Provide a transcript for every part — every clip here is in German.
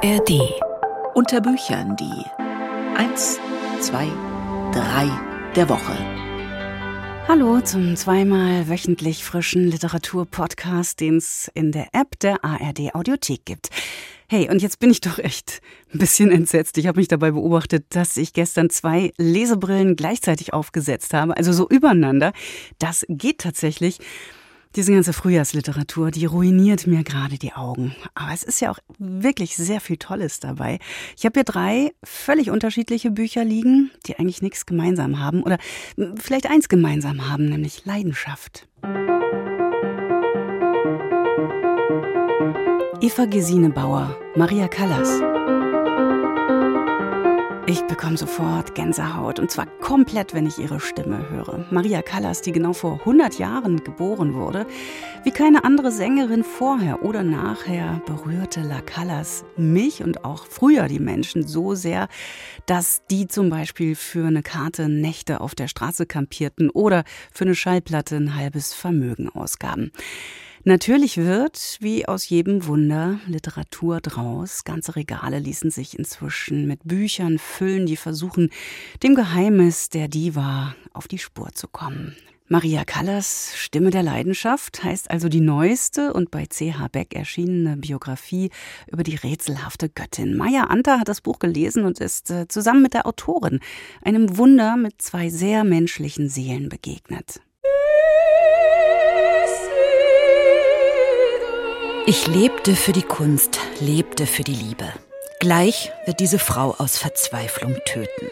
ARD. Unter Büchern die 1, 2, 3 der Woche. Hallo zum zweimal wöchentlich frischen Literaturpodcast, den es in der App der ARD Audiothek gibt. Hey, und jetzt bin ich doch echt ein bisschen entsetzt. Ich habe mich dabei beobachtet, dass ich gestern zwei Lesebrillen gleichzeitig aufgesetzt habe, also so übereinander. Das geht tatsächlich. Diese ganze Frühjahrsliteratur, die ruiniert mir gerade die Augen. Aber es ist ja auch wirklich sehr viel Tolles dabei. Ich habe hier drei völlig unterschiedliche Bücher liegen, die eigentlich nichts gemeinsam haben oder vielleicht eins gemeinsam haben, nämlich Leidenschaft. Eva Gesine Bauer, Maria Callas. Ich bekomme sofort Gänsehaut und zwar komplett, wenn ich ihre Stimme höre. Maria Callas, die genau vor 100 Jahren geboren wurde, wie keine andere Sängerin vorher oder nachher berührte La Callas mich und auch früher die Menschen so sehr, dass die zum Beispiel für eine Karte Nächte auf der Straße kampierten oder für eine Schallplatte ein halbes Vermögen ausgaben. Natürlich wird, wie aus jedem Wunder, Literatur draus. Ganze Regale ließen sich inzwischen mit Büchern füllen, die versuchen, dem Geheimnis der Diva auf die Spur zu kommen. Maria Callas Stimme der Leidenschaft heißt also die neueste und bei C.H. Beck erschienene Biografie über die rätselhafte Göttin. Maya Anta hat das Buch gelesen und ist äh, zusammen mit der Autorin einem Wunder mit zwei sehr menschlichen Seelen begegnet. Ich lebte für die Kunst, lebte für die Liebe. Gleich wird diese Frau aus Verzweiflung töten.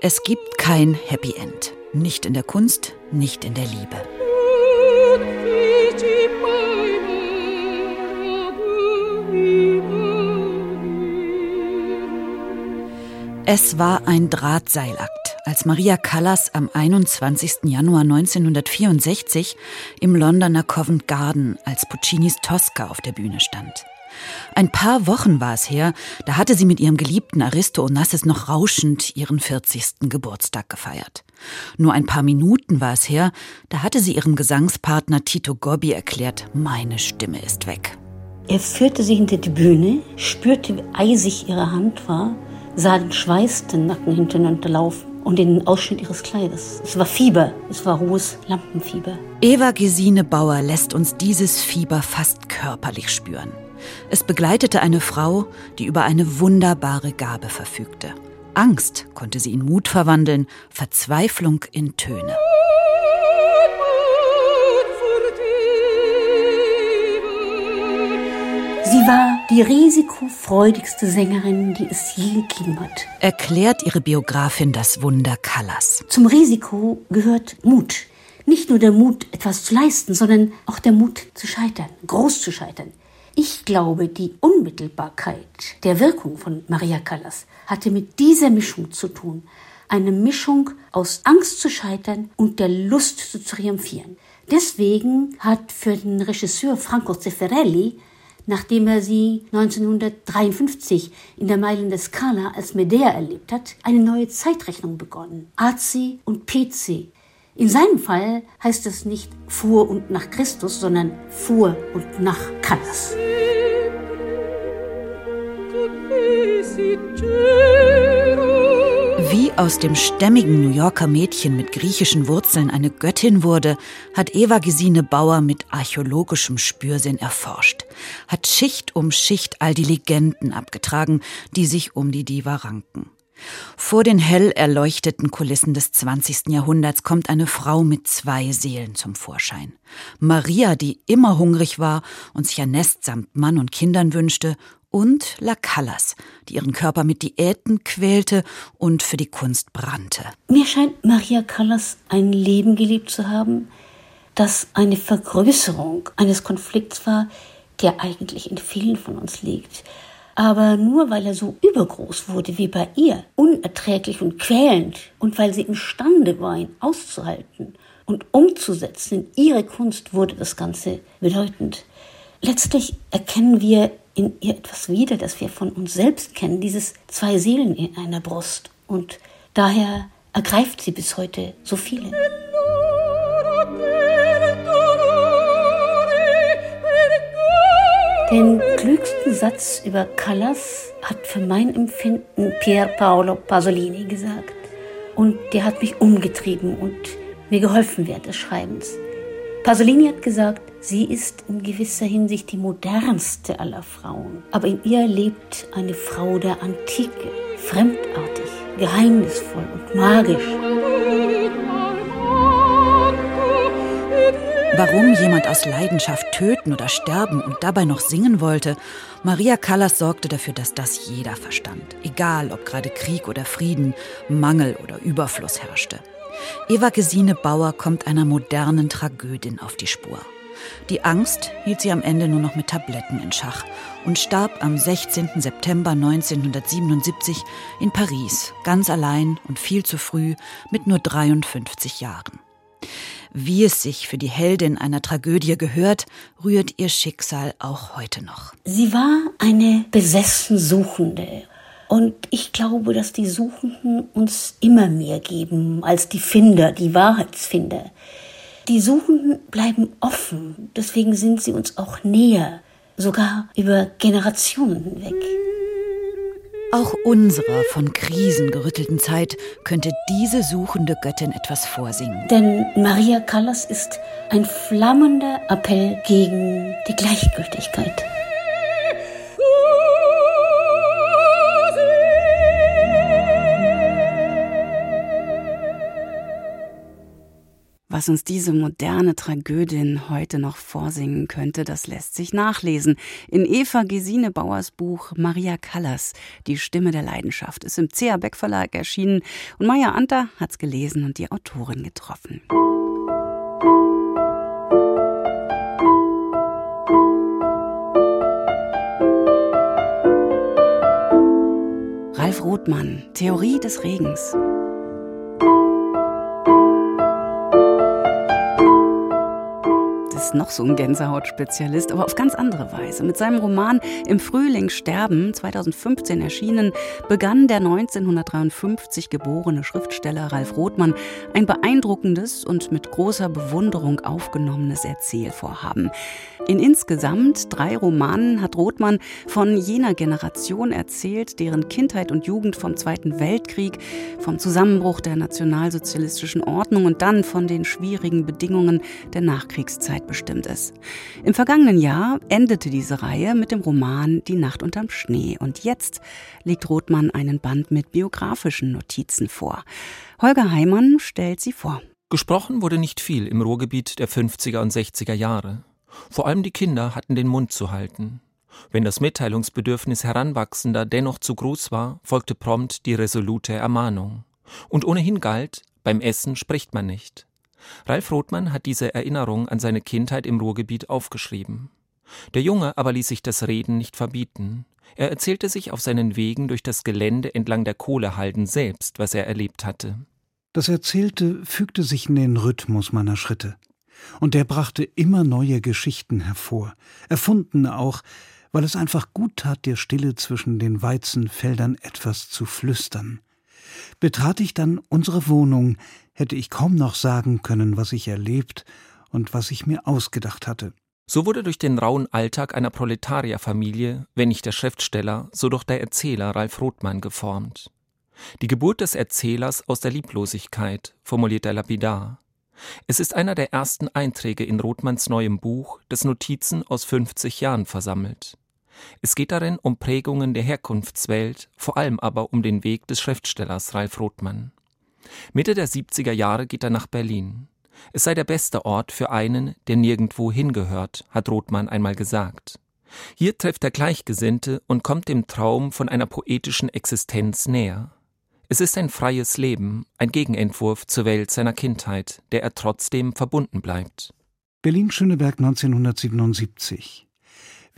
Es gibt kein Happy End. Nicht in der Kunst, nicht in der Liebe. Es war ein Drahtseilakt als Maria Callas am 21. Januar 1964 im Londoner Covent Garden als Puccinis Tosca auf der Bühne stand. Ein paar Wochen war es her, da hatte sie mit ihrem geliebten Aristo Onassis noch rauschend ihren 40. Geburtstag gefeiert. Nur ein paar Minuten war es her, da hatte sie ihrem Gesangspartner Tito Gobbi erklärt, meine Stimme ist weg. Er führte sie hinter die Bühne, spürte, wie eisig ihre Hand war, sah den Schweiß den Nacken hinterunterlaufen und den Ausschnitt ihres Kleides. Es war Fieber, es war hohes Lampenfieber. Eva Gesine Bauer lässt uns dieses Fieber fast körperlich spüren. Es begleitete eine Frau, die über eine wunderbare Gabe verfügte. Angst konnte sie in Mut verwandeln, Verzweiflung in Töne. War die risikofreudigste Sängerin, die es je gegeben hat. Erklärt ihre Biografin das Wunder Callas. Zum Risiko gehört Mut. Nicht nur der Mut, etwas zu leisten, sondern auch der Mut zu scheitern, groß zu scheitern. Ich glaube, die Unmittelbarkeit der Wirkung von Maria Callas hatte mit dieser Mischung zu tun. Eine Mischung aus Angst zu scheitern und der Lust zu triumphieren. Deswegen hat für den Regisseur Franco Zeffirelli nachdem er sie 1953 in der Mailänder Scala als Medea erlebt hat, eine neue Zeitrechnung begonnen. AC und PC. In seinem Fall heißt es nicht vor und nach Christus, sondern vor und nach Callas. Aus dem stämmigen New Yorker Mädchen mit griechischen Wurzeln eine Göttin wurde, hat Eva Gesine Bauer mit archäologischem Spürsinn erforscht, hat Schicht um Schicht all die Legenden abgetragen, die sich um die Diva ranken. Vor den hell erleuchteten Kulissen des 20. Jahrhunderts kommt eine Frau mit zwei Seelen zum Vorschein. Maria, die immer hungrig war und sich ein Nest samt Mann und Kindern wünschte, und La Callas, die ihren Körper mit Diäten quälte und für die Kunst brannte. Mir scheint Maria Callas ein Leben gelebt zu haben, das eine Vergrößerung eines Konflikts war, der eigentlich in vielen von uns liegt. Aber nur weil er so übergroß wurde wie bei ihr, unerträglich und quälend, und weil sie imstande war, ihn auszuhalten und umzusetzen in ihre Kunst, wurde das Ganze bedeutend. Letztlich erkennen wir in ihr etwas wieder, das wir von uns selbst kennen, dieses zwei Seelen in einer Brust. Und daher ergreift sie bis heute so viele. Den klügsten Satz über Callas hat für mein Empfinden Pier Paolo Pasolini gesagt. Und der hat mich umgetrieben und mir geholfen während des Schreibens. Pasolini hat gesagt, sie ist in gewisser Hinsicht die modernste aller Frauen. Aber in ihr lebt eine Frau der Antike, fremdartig, geheimnisvoll und magisch. Warum jemand aus Leidenschaft töten oder sterben und dabei noch singen wollte, Maria Callas sorgte dafür, dass das jeder verstand. Egal, ob gerade Krieg oder Frieden, Mangel oder Überfluss herrschte. Eva Gesine Bauer kommt einer modernen Tragödin auf die Spur. Die Angst hielt sie am Ende nur noch mit Tabletten in Schach und starb am 16. September 1977 in Paris, ganz allein und viel zu früh mit nur 53 Jahren. Wie es sich für die Heldin einer Tragödie gehört, rührt ihr Schicksal auch heute noch. Sie war eine besessen Suchende. Und ich glaube, dass die Suchenden uns immer mehr geben als die Finder, die Wahrheitsfinder. Die Suchenden bleiben offen, deswegen sind sie uns auch näher, sogar über Generationen hinweg. Auch unserer von Krisen gerüttelten Zeit könnte diese suchende Göttin etwas vorsingen. Denn Maria Callas ist ein flammender Appell gegen die Gleichgültigkeit. Was uns diese moderne Tragödin heute noch vorsingen könnte, das lässt sich nachlesen. In Eva Gesine Bauers Buch Maria Callas, Die Stimme der Leidenschaft, ist im CA Beck Verlag erschienen und Maya Anter hat's gelesen und die Autorin getroffen. Ralf Rothmann, Theorie des Regens. Ist noch so ein Gänsehautspezialist, aber auf ganz andere Weise. Mit seinem Roman Im Frühling sterben, 2015 erschienen, begann der 1953 geborene Schriftsteller Ralf Rothmann ein beeindruckendes und mit großer Bewunderung aufgenommenes Erzählvorhaben. In insgesamt drei Romanen hat Rothmann von jener Generation erzählt, deren Kindheit und Jugend vom Zweiten Weltkrieg, vom Zusammenbruch der nationalsozialistischen Ordnung und dann von den schwierigen Bedingungen der Nachkriegszeit bestimmt ist. Im vergangenen Jahr endete diese Reihe mit dem Roman Die Nacht unterm Schnee und jetzt legt Rothmann einen Band mit biografischen Notizen vor. Holger Heimann stellt sie vor. Gesprochen wurde nicht viel im Ruhrgebiet der 50er und 60er Jahre. Vor allem die Kinder hatten den Mund zu halten. Wenn das Mitteilungsbedürfnis Heranwachsender dennoch zu groß war, folgte prompt die resolute Ermahnung. Und ohnehin galt, beim Essen spricht man nicht. Ralf Rothmann hat diese Erinnerung an seine Kindheit im Ruhrgebiet aufgeschrieben. Der Junge aber ließ sich das Reden nicht verbieten. Er erzählte sich auf seinen Wegen durch das Gelände entlang der Kohlehalden selbst, was er erlebt hatte. Das Erzählte fügte sich in den Rhythmus meiner Schritte. Und der brachte immer neue Geschichten hervor, erfundene auch, weil es einfach gut tat, der Stille zwischen den Weizenfeldern etwas zu flüstern. Betrat ich dann unsere Wohnung, hätte ich kaum noch sagen können, was ich erlebt und was ich mir ausgedacht hatte. So wurde durch den rauen Alltag einer Proletarierfamilie, wenn nicht der Schriftsteller, so doch der Erzähler Ralf Rothmann geformt. Die Geburt des Erzählers aus der Lieblosigkeit, formuliert er lapidar. Es ist einer der ersten Einträge in Rothmanns neuem Buch, das Notizen aus 50 Jahren versammelt. Es geht darin um Prägungen der Herkunftswelt, vor allem aber um den Weg des Schriftstellers Ralf Rothmann. Mitte der 70er Jahre geht er nach Berlin. Es sei der beste Ort für einen, der nirgendwo hingehört, hat Rothmann einmal gesagt. Hier trifft er Gleichgesinnte und kommt dem Traum von einer poetischen Existenz näher. Es ist ein freies Leben, ein Gegenentwurf zur Welt seiner Kindheit, der er trotzdem verbunden bleibt. Berlin-Schöneberg 1977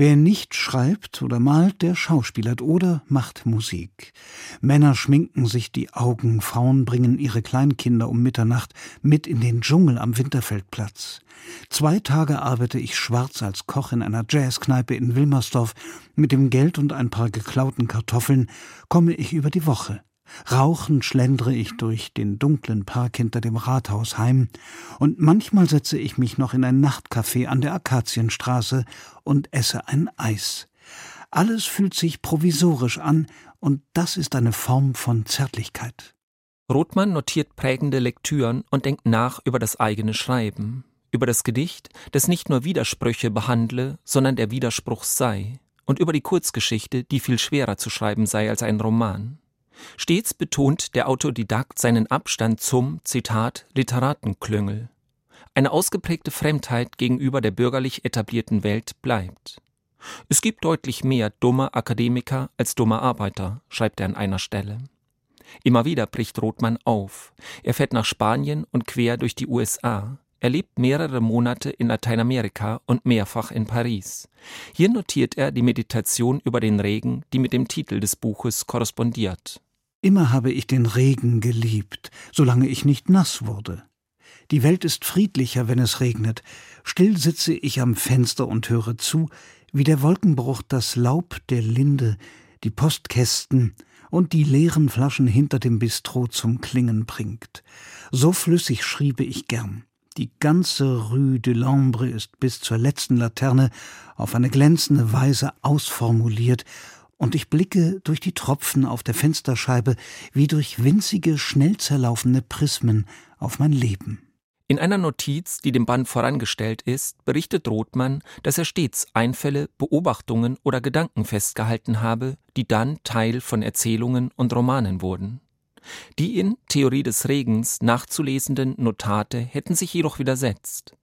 Wer nicht schreibt oder malt, der schauspielert oder macht Musik. Männer schminken sich die Augen, Frauen bringen ihre Kleinkinder um Mitternacht mit in den Dschungel am Winterfeldplatz. Zwei Tage arbeite ich schwarz als Koch in einer Jazzkneipe in Wilmersdorf. Mit dem Geld und ein paar geklauten Kartoffeln komme ich über die Woche. Rauchend schlendere ich durch den dunklen Park hinter dem Rathaus heim, und manchmal setze ich mich noch in ein Nachtcafé an der Akazienstraße und esse ein Eis. Alles fühlt sich provisorisch an, und das ist eine Form von Zärtlichkeit. Rothmann notiert prägende Lektüren und denkt nach über das eigene Schreiben, über das Gedicht, das nicht nur Widersprüche behandle, sondern der Widerspruch sei, und über die Kurzgeschichte, die viel schwerer zu schreiben sei als ein Roman. Stets betont der Autodidakt seinen Abstand zum, Zitat, Literatenklüngel. Eine ausgeprägte Fremdheit gegenüber der bürgerlich etablierten Welt bleibt. Es gibt deutlich mehr dumme Akademiker als dumme Arbeiter, schreibt er an einer Stelle. Immer wieder bricht Rothmann auf. Er fährt nach Spanien und quer durch die USA. Er lebt mehrere Monate in Lateinamerika und mehrfach in Paris. Hier notiert er die Meditation über den Regen, die mit dem Titel des Buches korrespondiert. Immer habe ich den Regen geliebt, solange ich nicht nass wurde. Die Welt ist friedlicher, wenn es regnet. Still sitze ich am Fenster und höre zu, wie der Wolkenbruch das Laub der Linde, die Postkästen und die leeren Flaschen hinter dem Bistro zum Klingen bringt. So flüssig schriebe ich gern. Die ganze Rue de l'Ombre ist bis zur letzten Laterne auf eine glänzende Weise ausformuliert und ich blicke durch die Tropfen auf der Fensterscheibe wie durch winzige, schnell zerlaufende Prismen auf mein Leben. In einer Notiz, die dem Band vorangestellt ist, berichtet Rothmann, dass er stets Einfälle, Beobachtungen oder Gedanken festgehalten habe, die dann Teil von Erzählungen und Romanen wurden. Die in Theorie des Regens nachzulesenden Notate hätten sich jedoch widersetzt.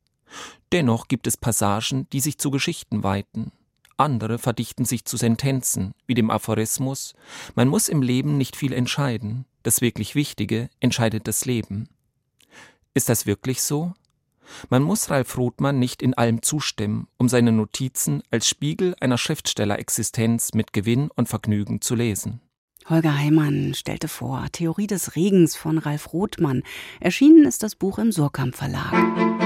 Dennoch gibt es Passagen, die sich zu Geschichten weiten. Andere verdichten sich zu Sentenzen, wie dem Aphorismus Man muss im Leben nicht viel entscheiden, das wirklich Wichtige entscheidet das Leben. Ist das wirklich so? Man muss Ralf Rothmann nicht in allem zustimmen, um seine Notizen als Spiegel einer Schriftstellerexistenz mit Gewinn und Vergnügen zu lesen. Holger Heimann stellte vor Theorie des Regens von Ralf Rothmann. Erschienen ist das Buch im Surkamp Verlag.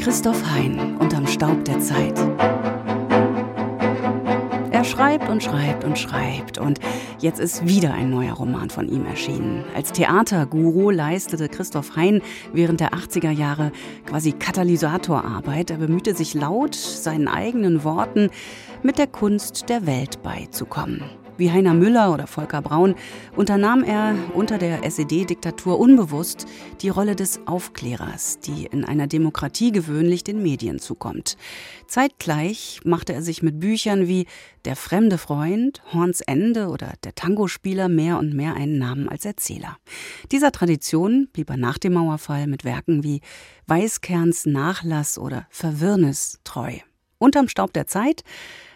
Christoph Hein unterm Staub der Zeit. Er schreibt und schreibt und schreibt und jetzt ist wieder ein neuer Roman von ihm erschienen. Als Theaterguru leistete Christoph Hein während der 80er Jahre quasi Katalysatorarbeit. Er bemühte sich laut, seinen eigenen Worten mit der Kunst der Welt beizukommen. Wie Heiner Müller oder Volker Braun unternahm er unter der SED-Diktatur unbewusst die Rolle des Aufklärers, die in einer Demokratie gewöhnlich den Medien zukommt. Zeitgleich machte er sich mit Büchern wie Der fremde Freund, Horns Ende oder Der Tangospieler mehr und mehr einen Namen als Erzähler. Dieser Tradition blieb er nach dem Mauerfall mit Werken wie Weißkerns Nachlass oder Verwirrnis treu. Unterm Staub der Zeit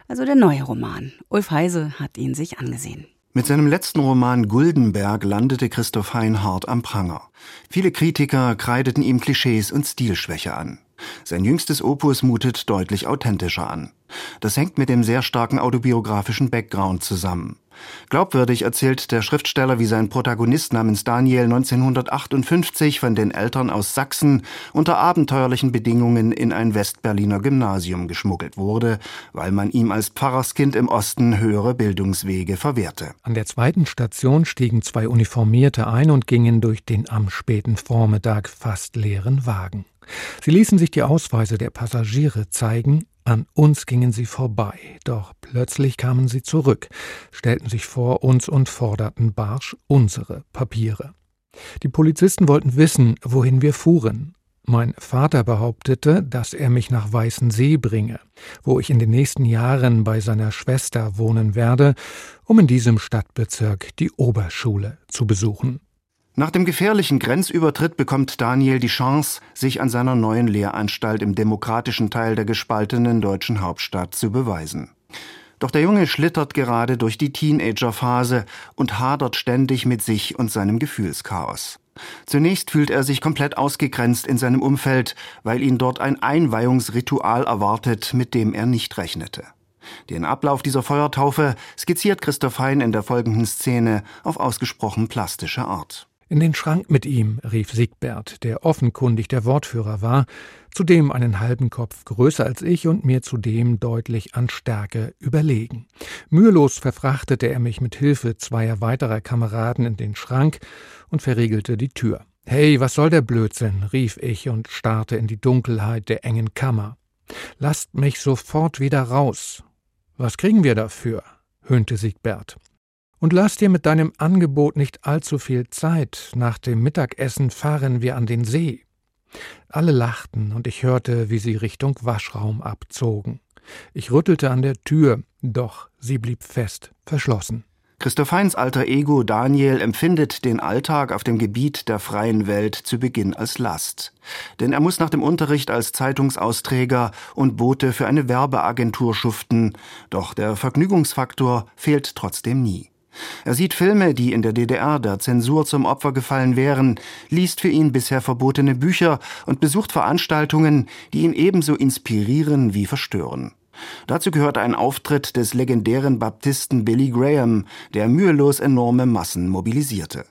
also der neue Roman. Ulf Heise hat ihn sich angesehen. Mit seinem letzten Roman Guldenberg landete Christoph Hein hart am Pranger. Viele Kritiker kreideten ihm Klischees und Stilschwäche an. Sein jüngstes Opus mutet deutlich authentischer an. Das hängt mit dem sehr starken autobiografischen Background zusammen. Glaubwürdig erzählt der Schriftsteller, wie sein Protagonist namens Daniel 1958 von den Eltern aus Sachsen unter abenteuerlichen Bedingungen in ein Westberliner Gymnasium geschmuggelt wurde, weil man ihm als Pfarrerskind im Osten höhere Bildungswege verwehrte. An der zweiten Station stiegen zwei Uniformierte ein und gingen durch den am späten Vormittag fast leeren Wagen. Sie ließen sich die Ausweise der Passagiere zeigen, an uns gingen sie vorbei, doch plötzlich kamen sie zurück, stellten sich vor uns und forderten barsch unsere Papiere. Die Polizisten wollten wissen, wohin wir fuhren. Mein Vater behauptete, dass er mich nach Weißensee bringe, wo ich in den nächsten Jahren bei seiner Schwester wohnen werde, um in diesem Stadtbezirk die Oberschule zu besuchen. Nach dem gefährlichen Grenzübertritt bekommt Daniel die Chance, sich an seiner neuen Lehranstalt im demokratischen Teil der gespaltenen deutschen Hauptstadt zu beweisen. Doch der Junge schlittert gerade durch die Teenagerphase und hadert ständig mit sich und seinem Gefühlschaos. Zunächst fühlt er sich komplett ausgegrenzt in seinem Umfeld, weil ihn dort ein Einweihungsritual erwartet, mit dem er nicht rechnete. Den Ablauf dieser Feuertaufe skizziert Christoph Hein in der folgenden Szene auf ausgesprochen plastische Art. In den Schrank mit ihm, rief Siegbert, der offenkundig der Wortführer war, zudem einen halben Kopf größer als ich und mir zudem deutlich an Stärke überlegen. Mühelos verfrachtete er mich mit Hilfe zweier weiterer Kameraden in den Schrank und verriegelte die Tür. Hey, was soll der Blödsinn? rief ich und starrte in die Dunkelheit der engen Kammer. Lasst mich sofort wieder raus. Was kriegen wir dafür? höhnte Siegbert. Und lass dir mit deinem Angebot nicht allzu viel Zeit. Nach dem Mittagessen fahren wir an den See. Alle lachten, und ich hörte, wie sie Richtung Waschraum abzogen. Ich rüttelte an der Tür, doch sie blieb fest verschlossen. Christoph Heinz alter Ego Daniel empfindet den Alltag auf dem Gebiet der freien Welt zu Beginn als Last. Denn er muss nach dem Unterricht als Zeitungsausträger und Bote für eine Werbeagentur schuften, doch der Vergnügungsfaktor fehlt trotzdem nie. Er sieht Filme, die in der DDR der Zensur zum Opfer gefallen wären, liest für ihn bisher verbotene Bücher und besucht Veranstaltungen, die ihn ebenso inspirieren wie verstören. Dazu gehört ein Auftritt des legendären Baptisten Billy Graham, der mühelos enorme Massen mobilisierte.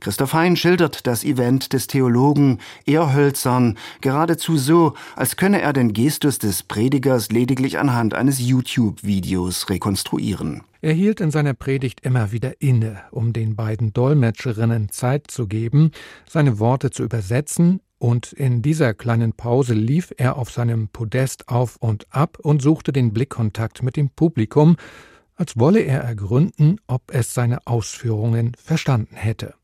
Christoph Hein schildert das Event des Theologen eher hölzern, geradezu so, als könne er den Gestus des Predigers lediglich anhand eines YouTube-Videos rekonstruieren. Er hielt in seiner Predigt immer wieder inne, um den beiden Dolmetscherinnen Zeit zu geben, seine Worte zu übersetzen und in dieser kleinen Pause lief er auf seinem Podest auf und ab und suchte den Blickkontakt mit dem Publikum, als wolle er ergründen, ob es seine Ausführungen verstanden hätte.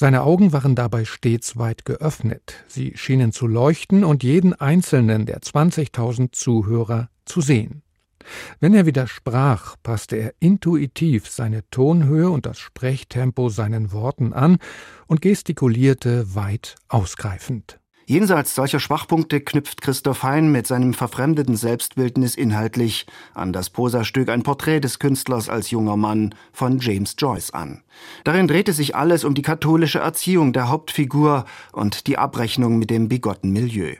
Seine Augen waren dabei stets weit geöffnet, sie schienen zu leuchten und jeden einzelnen der 20.000 Zuhörer zu sehen. Wenn er widersprach, passte er intuitiv seine Tonhöhe und das Sprechtempo seinen Worten an und gestikulierte weit ausgreifend. Jenseits solcher Schwachpunkte knüpft Christoph Hein mit seinem verfremdeten Selbstbildnis inhaltlich an das Prosastück Ein Porträt des Künstlers als junger Mann von James Joyce an. Darin drehte sich alles um die katholische Erziehung der Hauptfigur und die Abrechnung mit dem bigotten Milieu.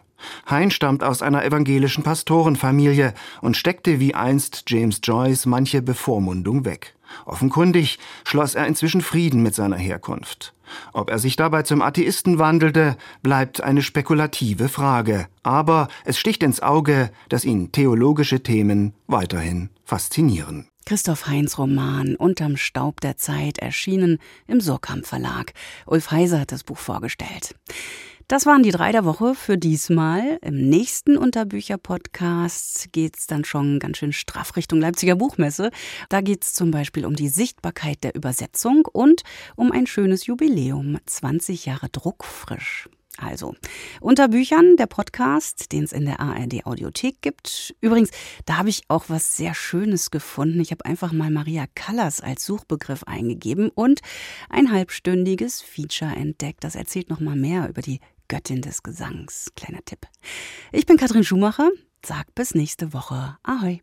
Hein stammt aus einer evangelischen Pastorenfamilie und steckte wie einst James Joyce manche Bevormundung weg. Offenkundig schloss er inzwischen Frieden mit seiner Herkunft. Ob er sich dabei zum Atheisten wandelte, bleibt eine spekulative Frage. Aber es sticht ins Auge, dass ihn theologische Themen weiterhin faszinieren. Christoph Heinz Roman Unterm Staub der Zeit erschienen im Surkamp Verlag. Ulf Heiser hat das Buch vorgestellt. Das waren die drei der Woche für diesmal. Im nächsten Unterbücher-Podcast geht es dann schon ganz schön straff Richtung Leipziger Buchmesse. Da geht es zum Beispiel um die Sichtbarkeit der Übersetzung und um ein schönes Jubiläum, 20 Jahre druckfrisch. Also, unter Büchern der Podcast, den es in der ARD Audiothek gibt. Übrigens, da habe ich auch was sehr Schönes gefunden. Ich habe einfach mal Maria Callas als Suchbegriff eingegeben und ein halbstündiges Feature entdeckt. Das erzählt noch mal mehr über die Göttin des Gesangs. Kleiner Tipp. Ich bin Katrin Schumacher. Sag bis nächste Woche. Ahoi.